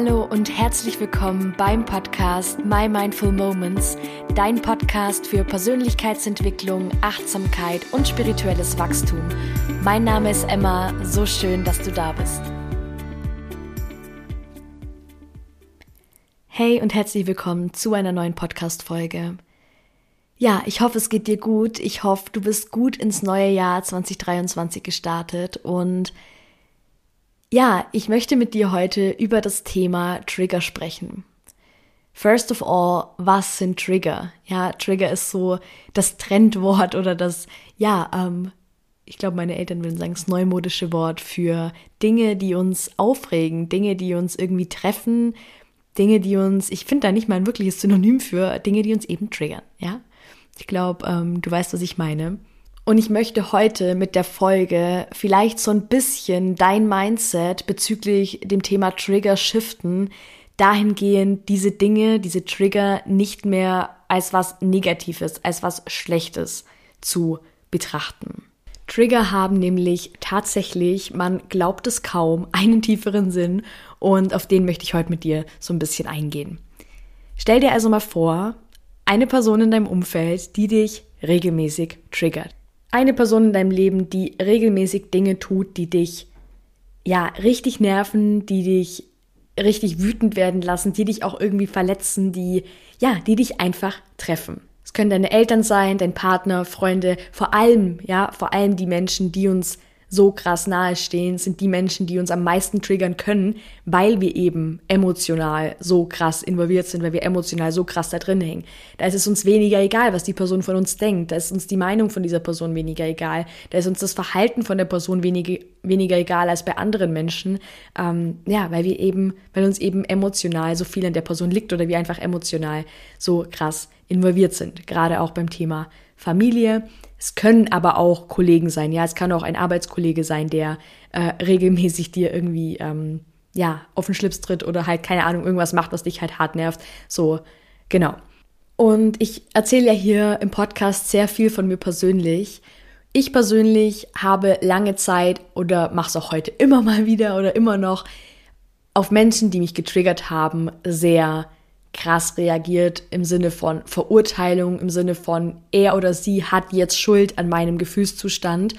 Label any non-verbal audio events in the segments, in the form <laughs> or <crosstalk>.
Hallo und herzlich willkommen beim Podcast My Mindful Moments, dein Podcast für Persönlichkeitsentwicklung, Achtsamkeit und spirituelles Wachstum. Mein Name ist Emma, so schön, dass du da bist. Hey und herzlich willkommen zu einer neuen Podcast-Folge. Ja, ich hoffe, es geht dir gut. Ich hoffe, du bist gut ins neue Jahr 2023 gestartet und ja, ich möchte mit dir heute über das Thema Trigger sprechen. First of all, was sind Trigger? Ja, Trigger ist so das Trendwort oder das, ja, ähm, ich glaube, meine Eltern würden sagen, das neumodische Wort für Dinge, die uns aufregen, Dinge, die uns irgendwie treffen, Dinge, die uns, ich finde da nicht mal ein wirkliches Synonym für, Dinge, die uns eben triggern, ja. Ich glaube, ähm, du weißt, was ich meine. Und ich möchte heute mit der Folge vielleicht so ein bisschen dein Mindset bezüglich dem Thema Trigger shiften, dahingehend diese Dinge, diese Trigger nicht mehr als was Negatives, als was Schlechtes zu betrachten. Trigger haben nämlich tatsächlich, man glaubt es kaum, <laughs> einen tieferen Sinn und auf den möchte ich heute mit dir so ein bisschen eingehen. Stell dir also mal vor, eine Person in deinem Umfeld, die dich regelmäßig triggert eine Person in deinem Leben, die regelmäßig Dinge tut, die dich ja richtig nerven, die dich richtig wütend werden lassen, die dich auch irgendwie verletzen, die ja, die dich einfach treffen. Es können deine Eltern sein, dein Partner, Freunde, vor allem, ja, vor allem die Menschen, die uns so krass nahestehen, sind die Menschen, die uns am meisten triggern können, weil wir eben emotional so krass involviert sind, weil wir emotional so krass da drin hängen. Da ist es uns weniger egal, was die Person von uns denkt. Da ist uns die Meinung von dieser Person weniger egal. Da ist uns das Verhalten von der Person weniger, weniger egal als bei anderen Menschen. Ähm, ja, weil wir eben, weil uns eben emotional so viel an der Person liegt oder wir einfach emotional so krass involviert sind. Gerade auch beim Thema Familie, es können aber auch Kollegen sein, ja, es kann auch ein Arbeitskollege sein, der äh, regelmäßig dir irgendwie ähm, ja auf den Schlips tritt oder halt keine Ahnung irgendwas macht, was dich halt hart nervt. So genau. Und ich erzähle ja hier im Podcast sehr viel von mir persönlich. Ich persönlich habe lange Zeit oder mache es auch heute immer mal wieder oder immer noch auf Menschen, die mich getriggert haben, sehr krass reagiert im Sinne von Verurteilung, im Sinne von er oder sie hat jetzt Schuld an meinem Gefühlszustand.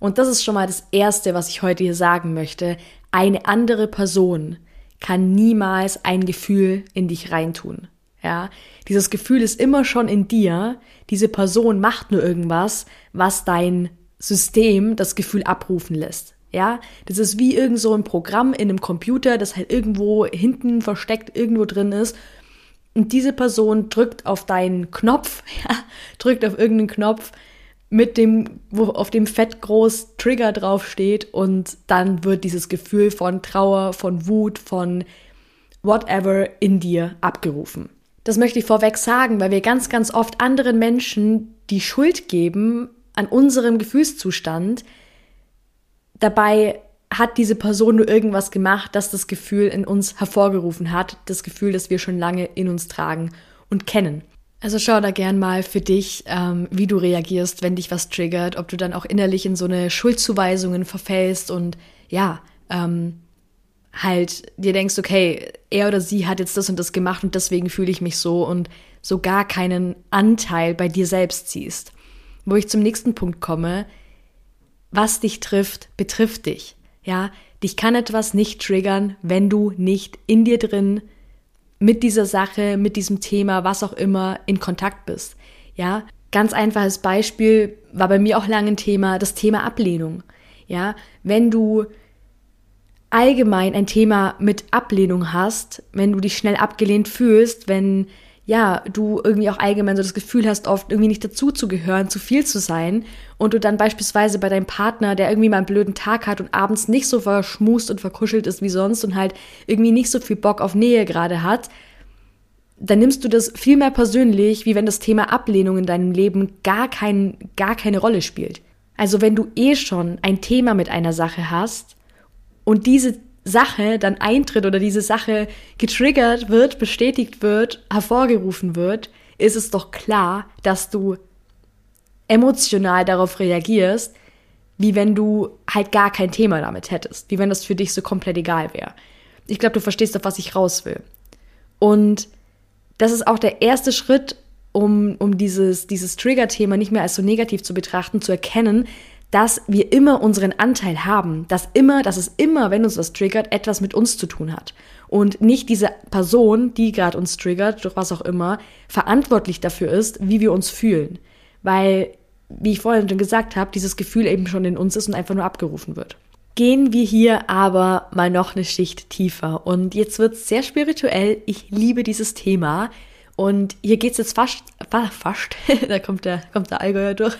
Und das ist schon mal das Erste, was ich heute hier sagen möchte. Eine andere Person kann niemals ein Gefühl in dich reintun. Ja, dieses Gefühl ist immer schon in dir. Diese Person macht nur irgendwas, was dein System das Gefühl abrufen lässt. Ja, das ist wie irgend so ein Programm in einem Computer, das halt irgendwo hinten versteckt irgendwo drin ist und diese Person drückt auf deinen Knopf, <laughs> ja, drückt auf irgendeinen Knopf mit dem, wo auf dem fett groß Trigger draufsteht und dann wird dieses Gefühl von Trauer, von Wut, von whatever in dir abgerufen. Das möchte ich vorweg sagen, weil wir ganz, ganz oft anderen Menschen die Schuld geben an unserem Gefühlszustand. Dabei hat diese Person nur irgendwas gemacht, das das Gefühl in uns hervorgerufen hat, das Gefühl, das wir schon lange in uns tragen und kennen. Also schau da gern mal für dich, ähm, wie du reagierst, wenn dich was triggert, ob du dann auch innerlich in so eine Schuldzuweisungen verfällst und ja, ähm, halt dir denkst, okay, er oder sie hat jetzt das und das gemacht und deswegen fühle ich mich so und so gar keinen Anteil bei dir selbst ziehst. Wo ich zum nächsten Punkt komme, was dich trifft, betrifft dich. Ja, dich kann etwas nicht triggern, wenn du nicht in dir drin mit dieser Sache, mit diesem Thema, was auch immer, in Kontakt bist. Ja, ganz einfaches Beispiel war bei mir auch lange ein Thema, das Thema Ablehnung. Ja, wenn du allgemein ein Thema mit Ablehnung hast, wenn du dich schnell abgelehnt fühlst, wenn ja, du irgendwie auch allgemein so das Gefühl hast, oft irgendwie nicht dazuzugehören, zu viel zu sein und du dann beispielsweise bei deinem Partner, der irgendwie mal einen blöden Tag hat und abends nicht so verschmust und verkuschelt ist wie sonst und halt irgendwie nicht so viel Bock auf Nähe gerade hat, dann nimmst du das viel mehr persönlich, wie wenn das Thema Ablehnung in deinem Leben gar, kein, gar keine Rolle spielt. Also wenn du eh schon ein Thema mit einer Sache hast und diese Sache dann eintritt oder diese Sache getriggert wird, bestätigt wird, hervorgerufen wird, ist es doch klar, dass du emotional darauf reagierst, wie wenn du halt gar kein Thema damit hättest, wie wenn das für dich so komplett egal wäre. Ich glaube, du verstehst, auf was ich raus will. Und das ist auch der erste Schritt, um, um dieses, dieses Trigger-Thema nicht mehr als so negativ zu betrachten, zu erkennen, dass wir immer unseren Anteil haben, dass immer, dass es immer, wenn uns was triggert, etwas mit uns zu tun hat. Und nicht diese Person, die gerade uns triggert, durch was auch immer, verantwortlich dafür ist, wie wir uns fühlen. Weil, wie ich vorhin schon gesagt habe, dieses Gefühl eben schon in uns ist und einfach nur abgerufen wird. Gehen wir hier aber mal noch eine Schicht tiefer. Und jetzt wird es sehr spirituell. Ich liebe dieses Thema. Und hier geht es jetzt fast, fast, <laughs> da kommt der, kommt der Allgäuer durch.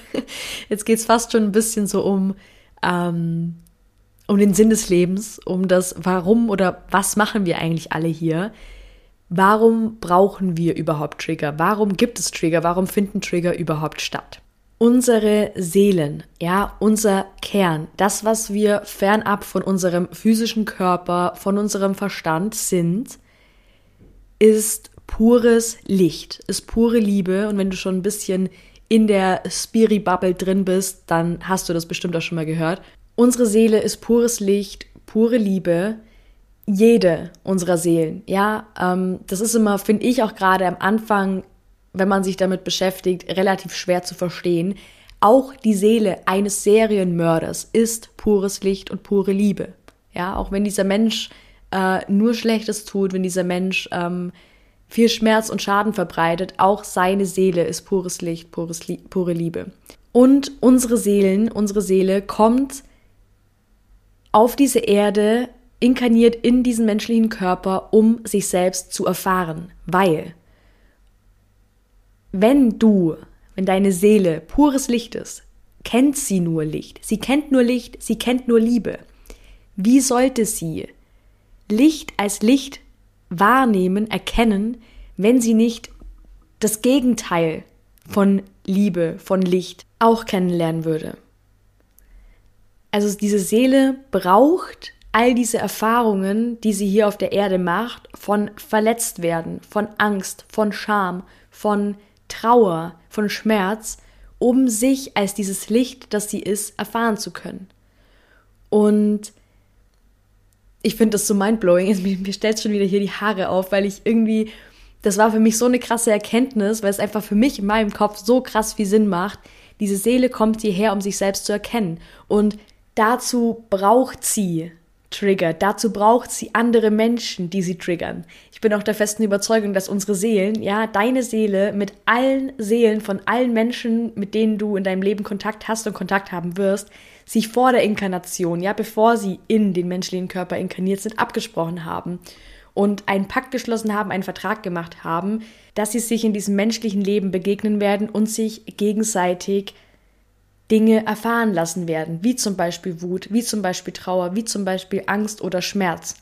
Jetzt geht es fast schon ein bisschen so um, ähm, um den Sinn des Lebens, um das Warum oder was machen wir eigentlich alle hier? Warum brauchen wir überhaupt Trigger? Warum gibt es Trigger? Warum finden Trigger überhaupt statt? Unsere Seelen, ja, unser Kern, das, was wir fernab von unserem physischen Körper, von unserem Verstand sind, ist pures Licht, ist pure Liebe. Und wenn du schon ein bisschen in der Spiri-Bubble drin bist, dann hast du das bestimmt auch schon mal gehört. Unsere Seele ist pures Licht, pure Liebe. Jede unserer Seelen, ja, ähm, das ist immer, finde ich auch gerade am Anfang, wenn man sich damit beschäftigt, relativ schwer zu verstehen. Auch die Seele eines Serienmörders ist pures Licht und pure Liebe. Ja, auch wenn dieser Mensch äh, nur Schlechtes tut, wenn dieser Mensch ähm, viel Schmerz und Schaden verbreitet, auch seine Seele ist pures Licht, pures, pure Liebe. Und unsere Seelen, unsere Seele kommt auf diese Erde, inkarniert in diesen menschlichen Körper, um sich selbst zu erfahren. Weil, wenn du, wenn deine Seele pures Licht ist, kennt sie nur Licht. Sie kennt nur Licht, sie kennt nur Liebe. Wie sollte sie Licht als Licht wahrnehmen, erkennen, wenn sie nicht das Gegenteil von Liebe, von Licht auch kennenlernen würde. Also diese Seele braucht all diese Erfahrungen, die sie hier auf der Erde macht, von verletzt werden, von Angst, von Scham, von Trauer, von Schmerz, um sich als dieses Licht, das sie ist, erfahren zu können. Und ich finde das so mindblowing. Mir, mir stellt schon wieder hier die Haare auf, weil ich irgendwie, das war für mich so eine krasse Erkenntnis, weil es einfach für mich in meinem Kopf so krass viel Sinn macht. Diese Seele kommt hierher, um sich selbst zu erkennen. Und dazu braucht sie Trigger. Dazu braucht sie andere Menschen, die sie triggern. Ich bin auch der festen Überzeugung, dass unsere Seelen, ja, deine Seele mit allen Seelen von allen Menschen, mit denen du in deinem Leben Kontakt hast und Kontakt haben wirst, sich vor der Inkarnation, ja, bevor sie in den menschlichen Körper inkarniert sind, abgesprochen haben und einen Pakt geschlossen haben, einen Vertrag gemacht haben, dass sie sich in diesem menschlichen Leben begegnen werden und sich gegenseitig Dinge erfahren lassen werden, wie zum Beispiel Wut, wie zum Beispiel Trauer, wie zum Beispiel Angst oder Schmerz.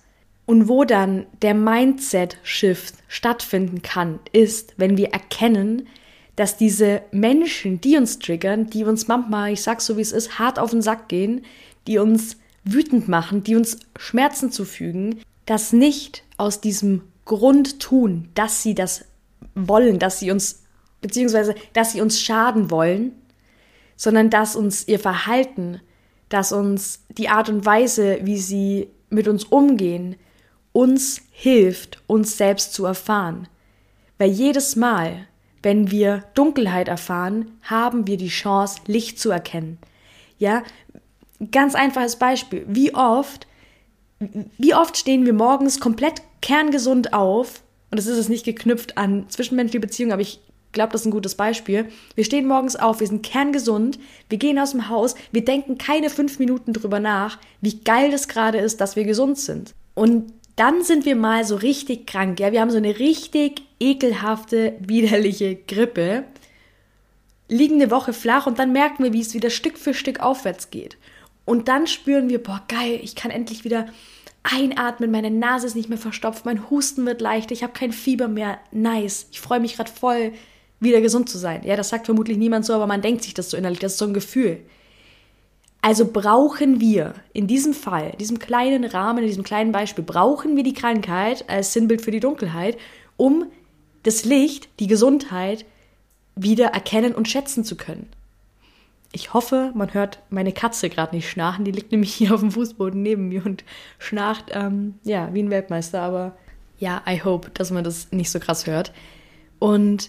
Und wo dann der Mindset-Shift stattfinden kann, ist, wenn wir erkennen, dass diese Menschen, die uns triggern, die uns manchmal, ich sag's so wie es ist, hart auf den Sack gehen, die uns wütend machen, die uns Schmerzen zufügen, das nicht aus diesem Grund tun, dass sie das wollen, dass sie uns, beziehungsweise, dass sie uns schaden wollen, sondern dass uns ihr Verhalten, dass uns die Art und Weise, wie sie mit uns umgehen, uns hilft, uns selbst zu erfahren. Weil jedes Mal, wenn wir Dunkelheit erfahren, haben wir die Chance, Licht zu erkennen. Ja, ganz einfaches Beispiel. Wie oft, wie oft stehen wir morgens komplett kerngesund auf? Und das ist es nicht geknüpft an zwischenmenschliche Beziehungen, aber ich glaube, das ist ein gutes Beispiel. Wir stehen morgens auf, wir sind kerngesund, wir gehen aus dem Haus, wir denken keine fünf Minuten drüber nach, wie geil das gerade ist, dass wir gesund sind. Und dann sind wir mal so richtig krank, ja, wir haben so eine richtig ekelhafte, widerliche Grippe, liegen eine Woche flach und dann merken wir, wie es wieder Stück für Stück aufwärts geht. Und dann spüren wir, boah, geil, ich kann endlich wieder einatmen, meine Nase ist nicht mehr verstopft, mein Husten wird leichter, ich habe kein Fieber mehr, nice, ich freue mich gerade voll, wieder gesund zu sein. Ja, das sagt vermutlich niemand so, aber man denkt sich das so innerlich, das ist so ein Gefühl. Also brauchen wir in diesem Fall, in diesem kleinen Rahmen, in diesem kleinen Beispiel, brauchen wir die Krankheit als Sinnbild für die Dunkelheit, um das Licht, die Gesundheit wieder erkennen und schätzen zu können. Ich hoffe, man hört meine Katze gerade nicht schnarchen. Die liegt nämlich hier auf dem Fußboden neben mir und schnarcht, ähm, ja, wie ein Weltmeister. Aber ja, I hope, dass man das nicht so krass hört. Und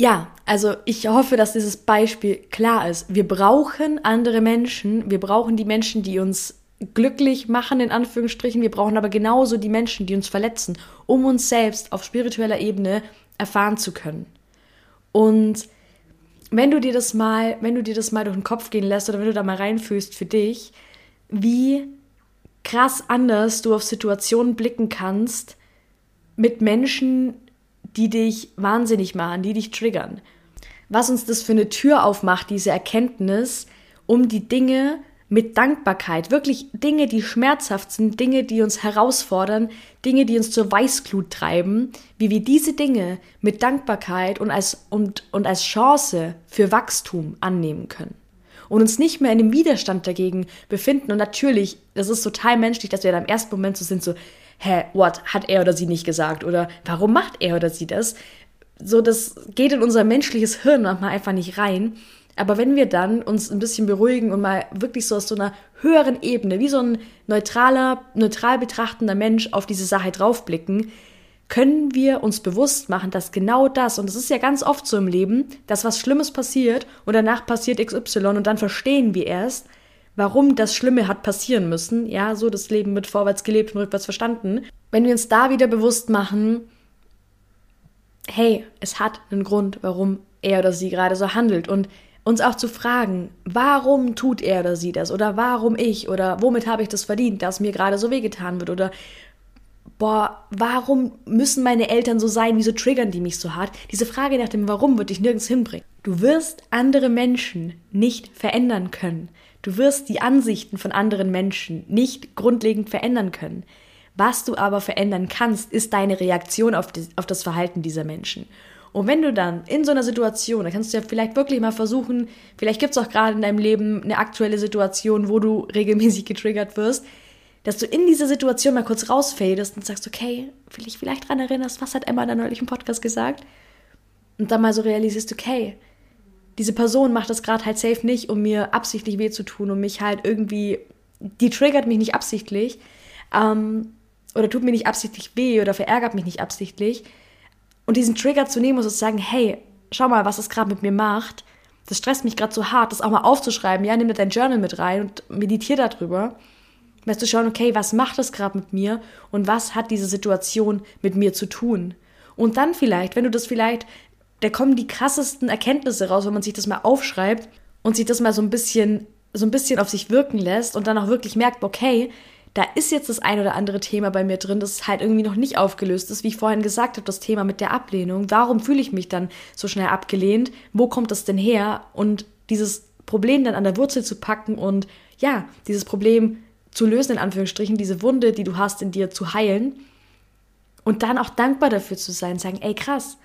ja, also ich hoffe, dass dieses Beispiel klar ist. Wir brauchen andere Menschen. Wir brauchen die Menschen, die uns glücklich machen, in Anführungsstrichen. Wir brauchen aber genauso die Menschen, die uns verletzen, um uns selbst auf spiritueller Ebene erfahren zu können. Und wenn du dir das mal, wenn du dir das mal durch den Kopf gehen lässt oder wenn du da mal reinfühlst für dich, wie krass anders du auf Situationen blicken kannst mit Menschen, die dich wahnsinnig machen, die dich triggern. Was uns das für eine Tür aufmacht, diese Erkenntnis, um die Dinge mit Dankbarkeit, wirklich Dinge, die schmerzhaft sind, Dinge, die uns herausfordern, Dinge, die uns zur Weißglut treiben, wie wir diese Dinge mit Dankbarkeit und als, und, und als Chance für Wachstum annehmen können. Und uns nicht mehr in dem Widerstand dagegen befinden. Und natürlich, das ist total menschlich, dass wir dann im ersten Moment so sind, so, hä, what, hat er oder sie nicht gesagt? Oder warum macht er oder sie das? So, das geht in unser menschliches Hirn manchmal einfach nicht rein. Aber wenn wir dann uns ein bisschen beruhigen und mal wirklich so aus so einer höheren Ebene, wie so ein neutraler, neutral betrachtender Mensch auf diese Sache draufblicken, können wir uns bewusst machen, dass genau das, und es ist ja ganz oft so im Leben, dass was Schlimmes passiert und danach passiert XY und dann verstehen wir erst, warum das Schlimme hat passieren müssen. Ja, so das Leben wird vorwärts gelebt und rückwärts verstanden. Wenn wir uns da wieder bewusst machen, hey, es hat einen Grund, warum er oder sie gerade so handelt und uns auch zu fragen, warum tut er oder sie das oder warum ich oder womit habe ich das verdient, dass mir gerade so wehgetan wird oder boah, warum müssen meine Eltern so sein, wieso triggern die mich so hart? Diese Frage nach dem Warum wird dich nirgends hinbringen. Du wirst andere Menschen nicht verändern können. Du wirst die Ansichten von anderen Menschen nicht grundlegend verändern können. Was du aber verändern kannst, ist deine Reaktion auf, die, auf das Verhalten dieser Menschen. Und wenn du dann in so einer Situation, da kannst du ja vielleicht wirklich mal versuchen, vielleicht gibt es auch gerade in deinem Leben eine aktuelle Situation, wo du regelmäßig getriggert wirst, dass du in diese Situation mal kurz rausfadest und sagst, okay, will ich vielleicht daran erinnerst, was hat Emma in der neulichen Podcast gesagt? Und dann mal so realisierst, okay, diese Person macht das gerade halt safe nicht, um mir absichtlich weh zu tun, um mich halt irgendwie, die triggert mich nicht absichtlich, ähm, oder tut mir nicht absichtlich weh oder verärgert mich nicht absichtlich, und diesen Trigger zu nehmen und zu sagen, hey, schau mal, was das gerade mit mir macht. Das stresst mich gerade so hart, das auch mal aufzuschreiben. Ja, nimm dir dein Journal mit rein und meditier darüber. Weißt du schauen, okay, was macht das gerade mit mir und was hat diese Situation mit mir zu tun? Und dann vielleicht, wenn du das vielleicht, da kommen die krassesten Erkenntnisse raus, wenn man sich das mal aufschreibt und sich das mal so ein bisschen, so ein bisschen auf sich wirken lässt und dann auch wirklich merkt, okay, da ist jetzt das ein oder andere Thema bei mir drin, das halt irgendwie noch nicht aufgelöst ist, wie ich vorhin gesagt habe, das Thema mit der Ablehnung. Warum fühle ich mich dann so schnell abgelehnt? Wo kommt das denn her? Und dieses Problem dann an der Wurzel zu packen und ja, dieses Problem zu lösen, in Anführungsstrichen, diese Wunde, die du hast, in dir zu heilen und dann auch dankbar dafür zu sein, sagen, ey krass,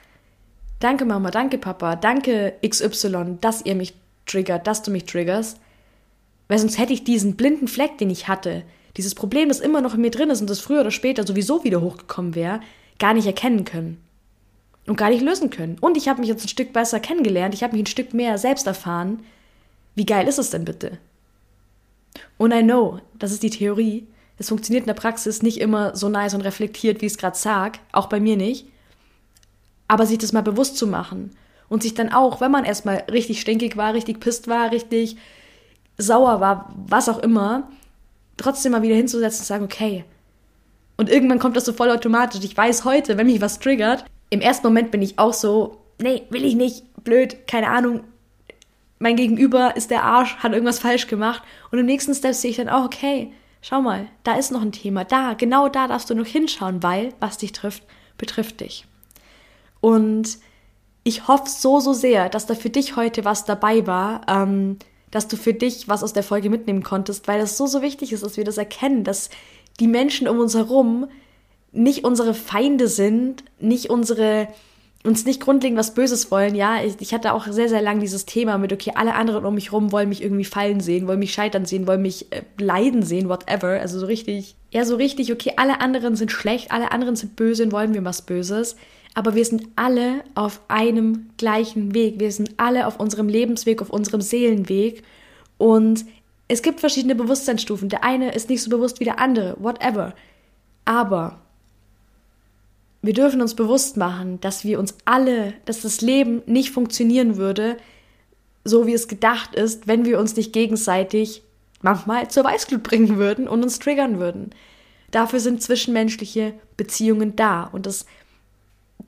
danke Mama, danke Papa, danke XY, dass ihr mich triggert, dass du mich triggerst, weil sonst hätte ich diesen blinden Fleck, den ich hatte, dieses Problem, das immer noch in mir drin ist und das früher oder später sowieso wieder hochgekommen wäre, gar nicht erkennen können. Und gar nicht lösen können. Und ich habe mich jetzt ein Stück besser kennengelernt, ich habe mich ein Stück mehr selbst erfahren. Wie geil ist es denn bitte? Und I know, das ist die Theorie. Es funktioniert in der Praxis nicht immer so nice und reflektiert, wie ich es gerade sag, auch bei mir nicht. Aber sich das mal bewusst zu machen und sich dann auch, wenn man erstmal richtig stinkig war, richtig pisst war, richtig sauer war, was auch immer, trotzdem mal wieder hinzusetzen und sagen, okay. Und irgendwann kommt das so voll automatisch. Ich weiß heute, wenn mich was triggert, im ersten Moment bin ich auch so, nee, will ich nicht, blöd, keine Ahnung. Mein Gegenüber ist der Arsch, hat irgendwas falsch gemacht. Und im nächsten Step sehe ich dann auch, okay, schau mal, da ist noch ein Thema. Da, genau da darfst du noch hinschauen, weil was dich trifft, betrifft dich. Und ich hoffe so, so sehr, dass da für dich heute was dabei war, ähm, dass du für dich was aus der Folge mitnehmen konntest, weil es so, so wichtig ist, dass wir das erkennen, dass die Menschen um uns herum nicht unsere Feinde sind, nicht unsere, uns nicht grundlegend was Böses wollen. Ja, ich, ich, hatte auch sehr, sehr lang dieses Thema mit, okay, alle anderen um mich herum wollen mich irgendwie fallen sehen, wollen mich scheitern sehen, wollen mich äh, leiden sehen, whatever. Also so richtig, ja, so richtig, okay, alle anderen sind schlecht, alle anderen sind böse und wollen mir was Böses. Aber wir sind alle auf einem gleichen Weg. Wir sind alle auf unserem Lebensweg, auf unserem Seelenweg. Und es gibt verschiedene Bewusstseinsstufen. Der eine ist nicht so bewusst wie der andere, whatever. Aber wir dürfen uns bewusst machen, dass wir uns alle, dass das Leben nicht funktionieren würde, so wie es gedacht ist, wenn wir uns nicht gegenseitig manchmal zur Weißglut bringen würden und uns triggern würden. Dafür sind zwischenmenschliche Beziehungen da und das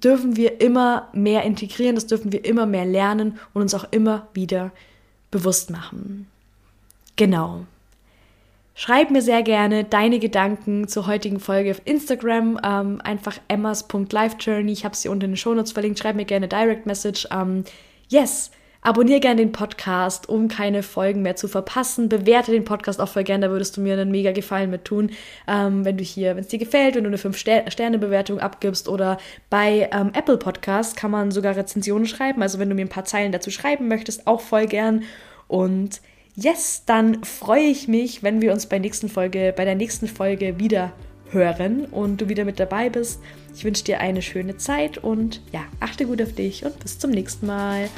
dürfen wir immer mehr integrieren, das dürfen wir immer mehr lernen und uns auch immer wieder bewusst machen. Genau. Schreib mir sehr gerne deine Gedanken zur heutigen Folge auf Instagram. Ähm, einfach emmas.lifejourney. Ich habe sie unten in den Shownotes verlinkt. Schreib mir gerne Direct Message. Ähm, yes, abonniere gerne den Podcast, um keine Folgen mehr zu verpassen. Bewerte den Podcast auch voll gerne. Da würdest du mir einen mega Gefallen mit tun, ähm, wenn du hier, wenn es dir gefällt, wenn du eine 5-Sterne-Bewertung abgibst oder bei ähm, Apple Podcast kann man sogar Rezensionen schreiben. Also wenn du mir ein paar Zeilen dazu schreiben möchtest, auch voll gern. Und Yes, dann freue ich mich, wenn wir uns bei, nächsten Folge, bei der nächsten Folge wieder hören und du wieder mit dabei bist. Ich wünsche dir eine schöne Zeit und ja, achte gut auf dich und bis zum nächsten Mal.